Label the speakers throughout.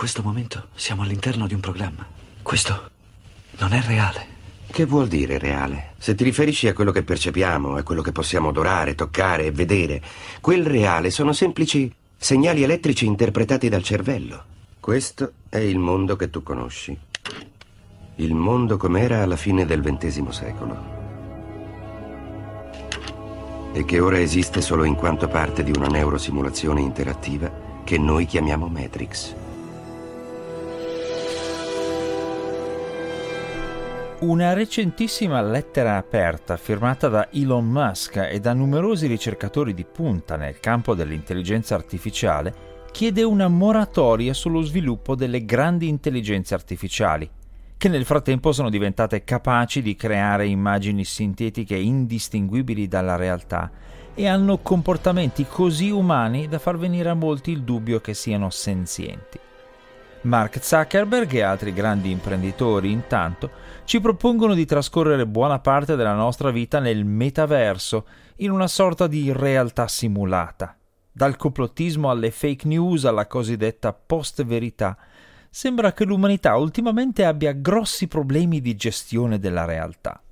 Speaker 1: questo momento siamo all'interno di un programma. Questo non è reale.
Speaker 2: Che vuol dire reale? Se ti riferisci a quello che percepiamo, a quello che possiamo odorare, toccare e vedere, quel reale sono semplici segnali elettrici interpretati dal cervello. Questo è il mondo che tu conosci. Il mondo com'era alla fine del XX secolo. E che ora esiste solo in quanto parte di una neurosimulazione interattiva che noi chiamiamo Matrix.
Speaker 3: Una recentissima lettera aperta firmata da Elon Musk e da numerosi ricercatori di punta nel campo dell'intelligenza artificiale chiede una moratoria sullo sviluppo delle grandi intelligenze artificiali, che nel frattempo sono diventate capaci di creare immagini sintetiche indistinguibili dalla realtà e hanno comportamenti così umani da far venire a molti il dubbio che siano senzienti. Mark Zuckerberg e altri grandi imprenditori, intanto, ci propongono di trascorrere buona parte della nostra vita nel metaverso, in una sorta di realtà simulata. Dal complottismo alle fake news alla cosiddetta post-verità, sembra che l'umanità ultimamente abbia grossi problemi di gestione della realtà.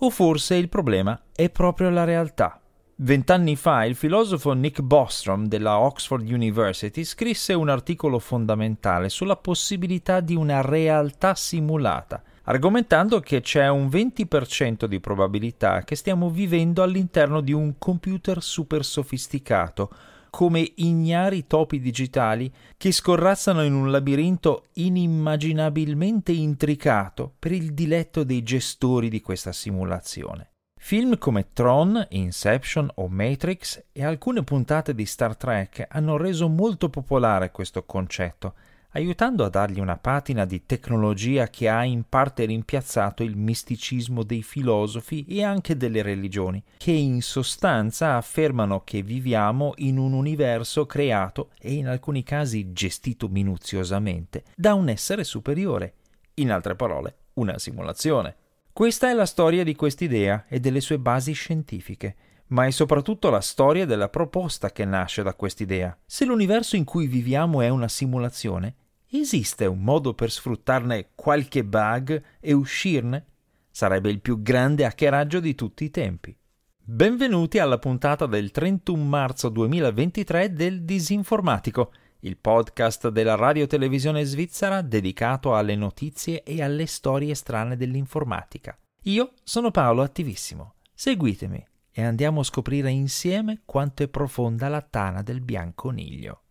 Speaker 3: O forse il problema è proprio la realtà. Vent'anni fa il filosofo Nick Bostrom della Oxford University scrisse un articolo fondamentale sulla possibilità di una realtà simulata, argomentando che c'è un 20% di probabilità che stiamo vivendo all'interno di un computer super sofisticato, come ignari topi digitali che scorrazzano in un labirinto inimmaginabilmente intricato per il diletto dei gestori di questa simulazione. Film come Tron, Inception o Matrix e alcune puntate di Star Trek hanno reso molto popolare questo concetto, aiutando a dargli una patina di tecnologia che ha in parte rimpiazzato il misticismo dei filosofi e anche delle religioni, che in sostanza affermano che viviamo in un universo creato e in alcuni casi gestito minuziosamente da un essere superiore, in altre parole, una simulazione. Questa è la storia di quest'idea e delle sue basi scientifiche, ma è soprattutto la storia della proposta che nasce da quest'idea. Se l'universo in cui viviamo è una simulazione, esiste un modo per sfruttarne qualche bug e uscirne? Sarebbe il più grande hackeraggio di tutti i tempi. Benvenuti alla puntata del 31 marzo 2023 del Disinformatico il podcast della radio televisione svizzera dedicato alle notizie e alle storie strane dell'informatica. Io sono Paolo Attivissimo. Seguitemi e andiamo a scoprire insieme quanto è profonda la tana del bianconiglio.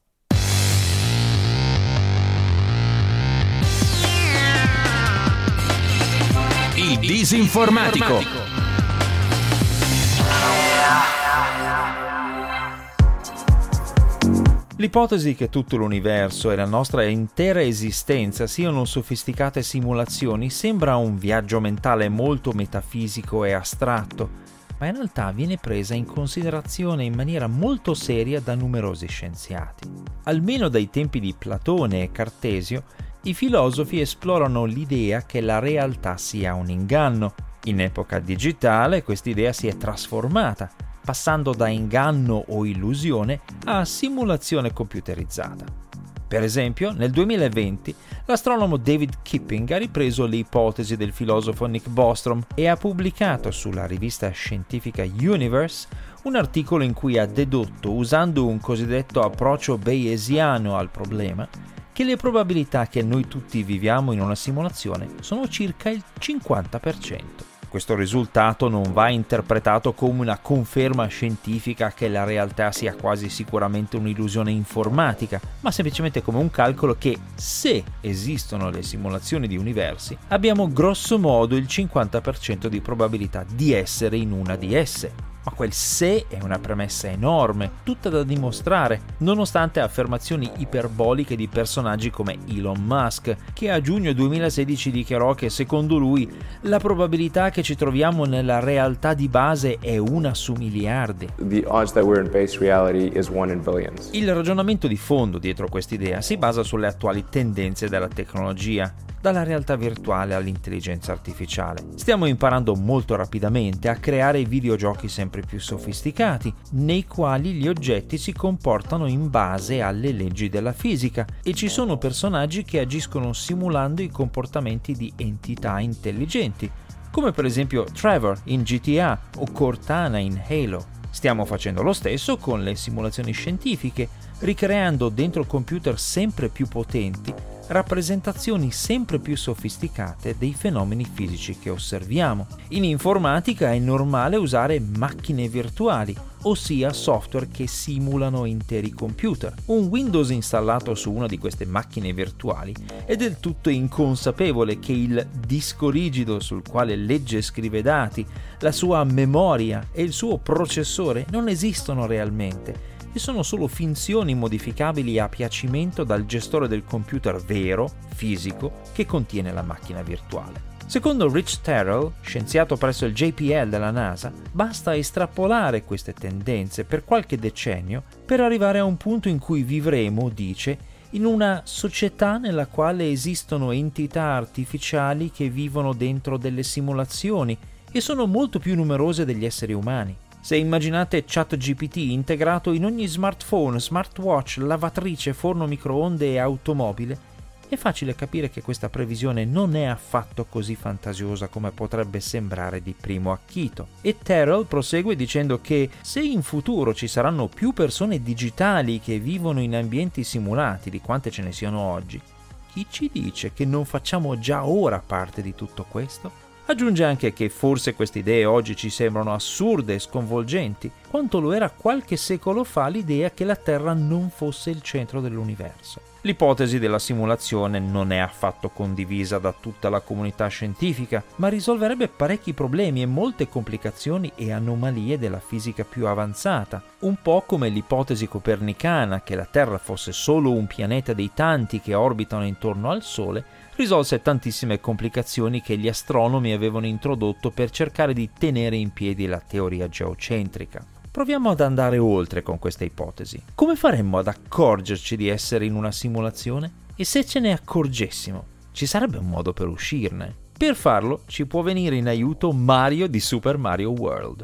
Speaker 4: Il disinformatico.
Speaker 3: L'ipotesi che tutto l'universo e la nostra intera esistenza siano sofisticate simulazioni sembra un viaggio mentale molto metafisico e astratto, ma in realtà viene presa in considerazione in maniera molto seria da numerosi scienziati. Almeno dai tempi di Platone e Cartesio, i filosofi esplorano l'idea che la realtà sia un inganno. In epoca digitale quest'idea si è trasformata passando da inganno o illusione a simulazione computerizzata. Per esempio, nel 2020 l'astronomo David Kipping ha ripreso le ipotesi del filosofo Nick Bostrom e ha pubblicato sulla rivista scientifica Universe un articolo in cui ha dedotto, usando un cosiddetto approccio bayesiano al problema, che le probabilità che noi tutti viviamo in una simulazione sono circa il 50%. Questo risultato non va interpretato come una conferma scientifica che la realtà sia quasi sicuramente un'illusione informatica, ma semplicemente come un calcolo che se esistono le simulazioni di universi, abbiamo grosso modo il 50% di probabilità di essere in una di esse ma quel se è una premessa enorme, tutta da dimostrare, nonostante affermazioni iperboliche di personaggi come Elon Musk, che a giugno 2016 dichiarò che secondo lui la probabilità che ci troviamo nella realtà di base è una su miliardi. Il ragionamento di fondo dietro quest'idea si basa sulle attuali tendenze della tecnologia dalla realtà virtuale all'intelligenza artificiale. Stiamo imparando molto rapidamente a creare videogiochi sempre più sofisticati, nei quali gli oggetti si comportano in base alle leggi della fisica e ci sono personaggi che agiscono simulando i comportamenti di entità intelligenti, come per esempio Trevor in GTA o Cortana in Halo. Stiamo facendo lo stesso con le simulazioni scientifiche, ricreando dentro computer sempre più potenti rappresentazioni sempre più sofisticate dei fenomeni fisici che osserviamo. In informatica è normale usare macchine virtuali, ossia software che simulano interi computer. Un Windows installato su una di queste macchine virtuali è del tutto inconsapevole che il disco rigido sul quale legge e scrive dati, la sua memoria e il suo processore non esistono realmente e sono solo finzioni modificabili a piacimento dal gestore del computer vero, fisico, che contiene la macchina virtuale. Secondo Rich Terrell, scienziato presso il JPL della NASA, basta estrapolare queste tendenze per qualche decennio per arrivare a un punto in cui vivremo, dice, in una società nella quale esistono entità artificiali che vivono dentro delle simulazioni e sono molto più numerose degli esseri umani. Se immaginate ChatGPT integrato in ogni smartphone, smartwatch, lavatrice, forno microonde e automobile, è facile capire che questa previsione non è affatto così fantasiosa come potrebbe sembrare di primo acchito. E Terrell prosegue dicendo che se in futuro ci saranno più persone digitali che vivono in ambienti simulati di quante ce ne siano oggi, chi ci dice che non facciamo già ora parte di tutto questo? Aggiunge anche che forse queste idee oggi ci sembrano assurde e sconvolgenti, quanto lo era qualche secolo fa l'idea che la Terra non fosse il centro dell'universo. L'ipotesi della simulazione non è affatto condivisa da tutta la comunità scientifica, ma risolverebbe parecchi problemi e molte complicazioni e anomalie della fisica più avanzata, un po' come l'ipotesi copernicana che la Terra fosse solo un pianeta dei tanti che orbitano intorno al Sole risolse tantissime complicazioni che gli astronomi avevano introdotto per cercare di tenere in piedi la teoria geocentrica. Proviamo ad andare oltre con questa ipotesi. Come faremmo ad accorgerci di essere in una simulazione? E se ce ne accorgessimo, ci sarebbe un modo per uscirne? Per farlo ci può venire in aiuto Mario di Super Mario World.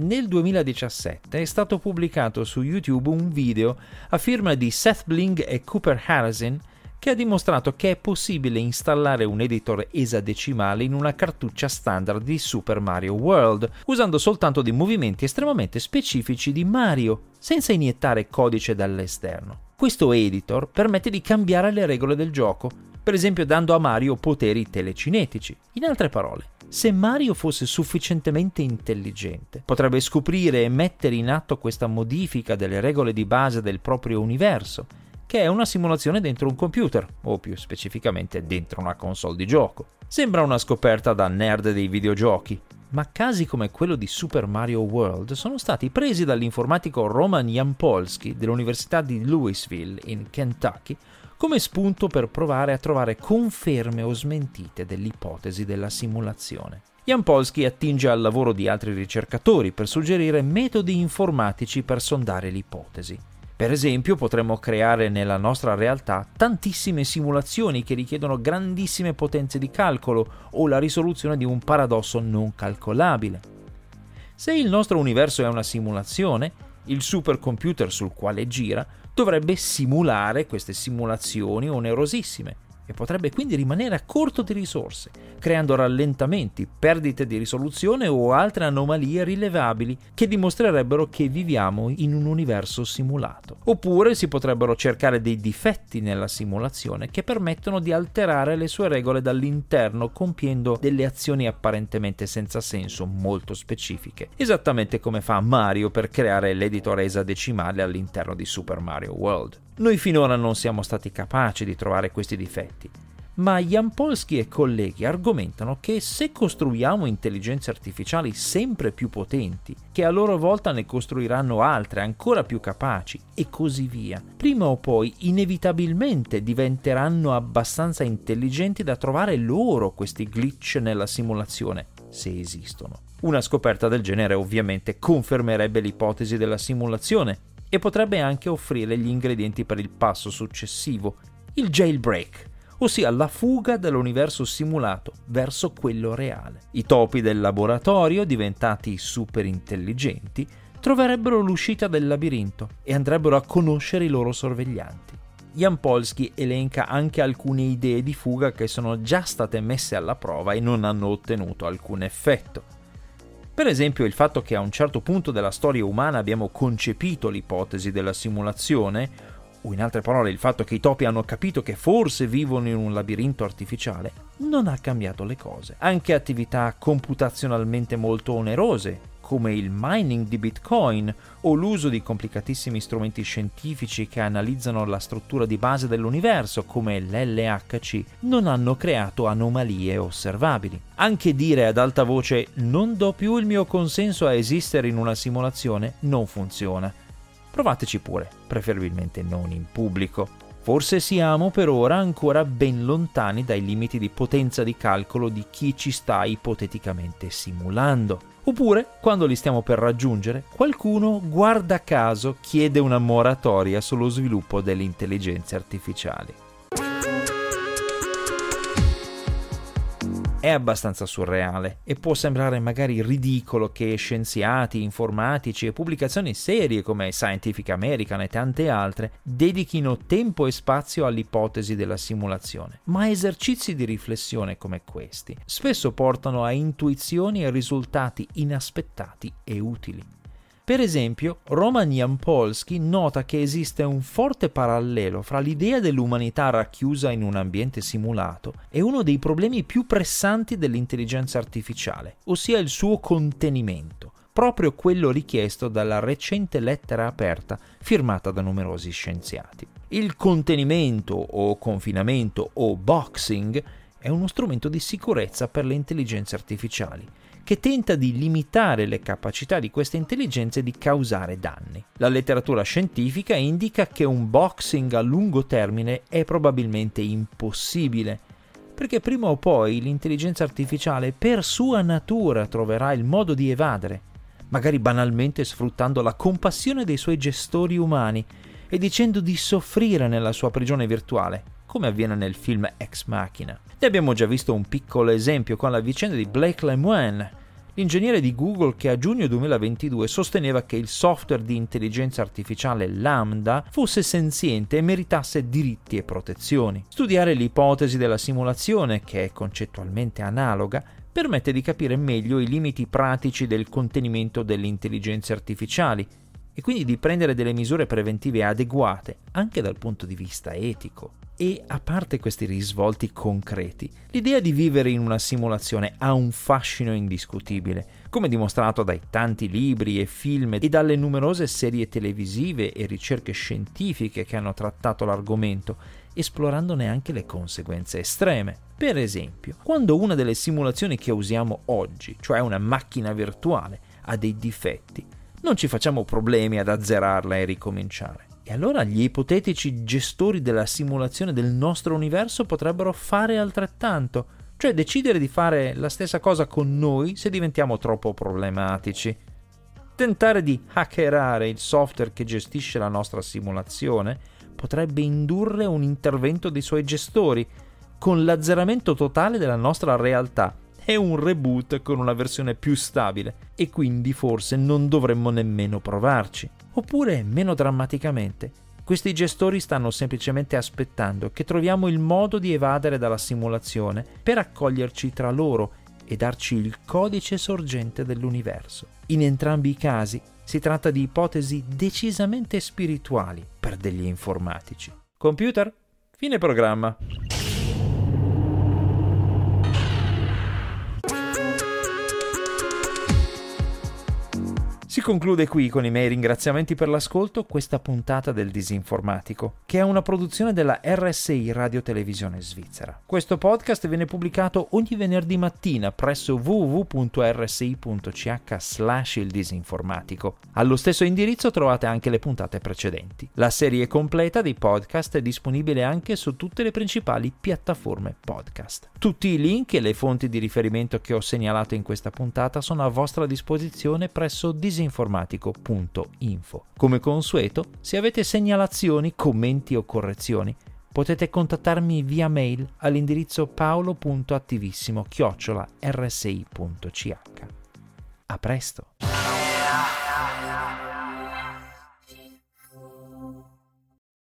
Speaker 3: nel 2017 è stato pubblicato su YouTube un video a firma di Seth Bling e Cooper Harrison che ha dimostrato che è possibile installare un editor esadecimale in una cartuccia standard di Super Mario World, usando soltanto dei movimenti estremamente specifici di Mario, senza iniettare codice dall'esterno. Questo editor permette di cambiare le regole del gioco, per esempio dando a Mario poteri telecinetici. In altre parole, se Mario fosse sufficientemente intelligente, potrebbe scoprire e mettere in atto questa modifica delle regole di base del proprio universo, che è una simulazione dentro un computer, o più specificamente dentro una console di gioco. Sembra una scoperta da nerd dei videogiochi, ma casi come quello di Super Mario World sono stati presi dall'informatico Roman Jampolsky dell'Università di Louisville in Kentucky come spunto per provare a trovare conferme o smentite dell'ipotesi della simulazione. Jan Polsky attinge al lavoro di altri ricercatori per suggerire metodi informatici per sondare l'ipotesi. Per esempio, potremmo creare nella nostra realtà tantissime simulazioni che richiedono grandissime potenze di calcolo o la risoluzione di un paradosso non calcolabile. Se il nostro universo è una simulazione, il supercomputer sul quale gira dovrebbe simulare queste simulazioni onerosissime e potrebbe quindi rimanere a corto di risorse, creando rallentamenti, perdite di risoluzione o altre anomalie rilevabili che dimostrerebbero che viviamo in un universo simulato. Oppure si potrebbero cercare dei difetti nella simulazione che permettono di alterare le sue regole dall'interno compiendo delle azioni apparentemente senza senso molto specifiche, esattamente come fa Mario per creare l'editor esadecimale all'interno di Super Mario World. Noi finora non siamo stati capaci di trovare questi difetti, ma Jan Polsky e colleghi argomentano che se costruiamo intelligenze artificiali sempre più potenti, che a loro volta ne costruiranno altre ancora più capaci e così via, prima o poi inevitabilmente diventeranno abbastanza intelligenti da trovare loro questi glitch nella simulazione, se esistono. Una scoperta del genere ovviamente confermerebbe l'ipotesi della simulazione e potrebbe anche offrire gli ingredienti per il passo successivo, il jailbreak, ossia la fuga dall'universo simulato verso quello reale. I topi del laboratorio, diventati super intelligenti, troverebbero l'uscita del labirinto e andrebbero a conoscere i loro sorveglianti. Jan Polsky elenca anche alcune idee di fuga che sono già state messe alla prova e non hanno ottenuto alcun effetto. Per esempio il fatto che a un certo punto della storia umana abbiamo concepito l'ipotesi della simulazione, o in altre parole il fatto che i topi hanno capito che forse vivono in un labirinto artificiale, non ha cambiato le cose. Anche attività computazionalmente molto onerose, come il mining di Bitcoin o l'uso di complicatissimi strumenti scientifici che analizzano la struttura di base dell'universo, come l'LHC, non hanno creato anomalie osservabili. Anche dire ad alta voce non do più il mio consenso a esistere in una simulazione non funziona. Provateci pure, preferibilmente non in pubblico. Forse siamo per ora ancora ben lontani dai limiti di potenza di calcolo di chi ci sta ipoteticamente simulando. Oppure, quando li stiamo per raggiungere, qualcuno, guarda caso, chiede una moratoria sullo sviluppo delle intelligenze artificiali. È abbastanza surreale e può sembrare magari ridicolo che scienziati, informatici e pubblicazioni serie come Scientific American e tante altre dedichino tempo e spazio all'ipotesi della simulazione, ma esercizi di riflessione come questi spesso portano a intuizioni e risultati inaspettati e utili. Per esempio, Roman Jampolsky nota che esiste un forte parallelo fra l'idea dell'umanità racchiusa in un ambiente simulato e uno dei problemi più pressanti dell'intelligenza artificiale, ossia il suo contenimento, proprio quello richiesto dalla recente lettera aperta firmata da numerosi scienziati. Il contenimento o confinamento o boxing è uno strumento di sicurezza per le intelligenze artificiali che tenta di limitare le capacità di queste intelligenze di causare danni. La letteratura scientifica indica che un boxing a lungo termine è probabilmente impossibile, perché prima o poi l'intelligenza artificiale per sua natura troverà il modo di evadere, magari banalmente sfruttando la compassione dei suoi gestori umani e dicendo di soffrire nella sua prigione virtuale, come avviene nel film Ex Machina. Ne abbiamo già visto un piccolo esempio con la vicenda di Blake Lemoine, l'ingegnere di Google che a giugno 2022 sosteneva che il software di intelligenza artificiale Lambda fosse senziente e meritasse diritti e protezioni. Studiare l'ipotesi della simulazione, che è concettualmente analoga, permette di capire meglio i limiti pratici del contenimento delle intelligenze artificiali e quindi di prendere delle misure preventive adeguate anche dal punto di vista etico. E a parte questi risvolti concreti, l'idea di vivere in una simulazione ha un fascino indiscutibile, come dimostrato dai tanti libri e film e dalle numerose serie televisive e ricerche scientifiche che hanno trattato l'argomento, esplorandone anche le conseguenze estreme. Per esempio, quando una delle simulazioni che usiamo oggi, cioè una macchina virtuale, ha dei difetti, non ci facciamo problemi ad azzerarla e ricominciare. E allora gli ipotetici gestori della simulazione del nostro universo potrebbero fare altrettanto, cioè decidere di fare la stessa cosa con noi se diventiamo troppo problematici. Tentare di hackerare il software che gestisce la nostra simulazione potrebbe indurre un intervento dei suoi gestori, con l'azzeramento totale della nostra realtà è un reboot con una versione più stabile e quindi forse non dovremmo nemmeno provarci. Oppure, meno drammaticamente, questi gestori stanno semplicemente aspettando che troviamo il modo di evadere dalla simulazione per accoglierci tra loro e darci il codice sorgente dell'universo. In entrambi i casi si tratta di ipotesi decisamente spirituali per degli informatici. Computer, fine programma. Si conclude qui con i miei ringraziamenti per l'ascolto questa puntata del Disinformatico, che è una produzione della RSI Radio Televisione Svizzera. Questo podcast viene pubblicato ogni venerdì mattina presso www.rsi.ch slash il disinformatico. Allo stesso indirizzo trovate anche le puntate precedenti. La serie completa dei podcast è disponibile anche su tutte le principali piattaforme podcast. Tutti i link e le fonti di riferimento che ho segnalato in questa puntata sono a vostra disposizione presso disinformatico disinformatico.info. Come consueto, se avete segnalazioni, commenti o correzioni, potete contattarmi via mail all'indirizzo paolo.attivissimo-rsi.ch. A presto!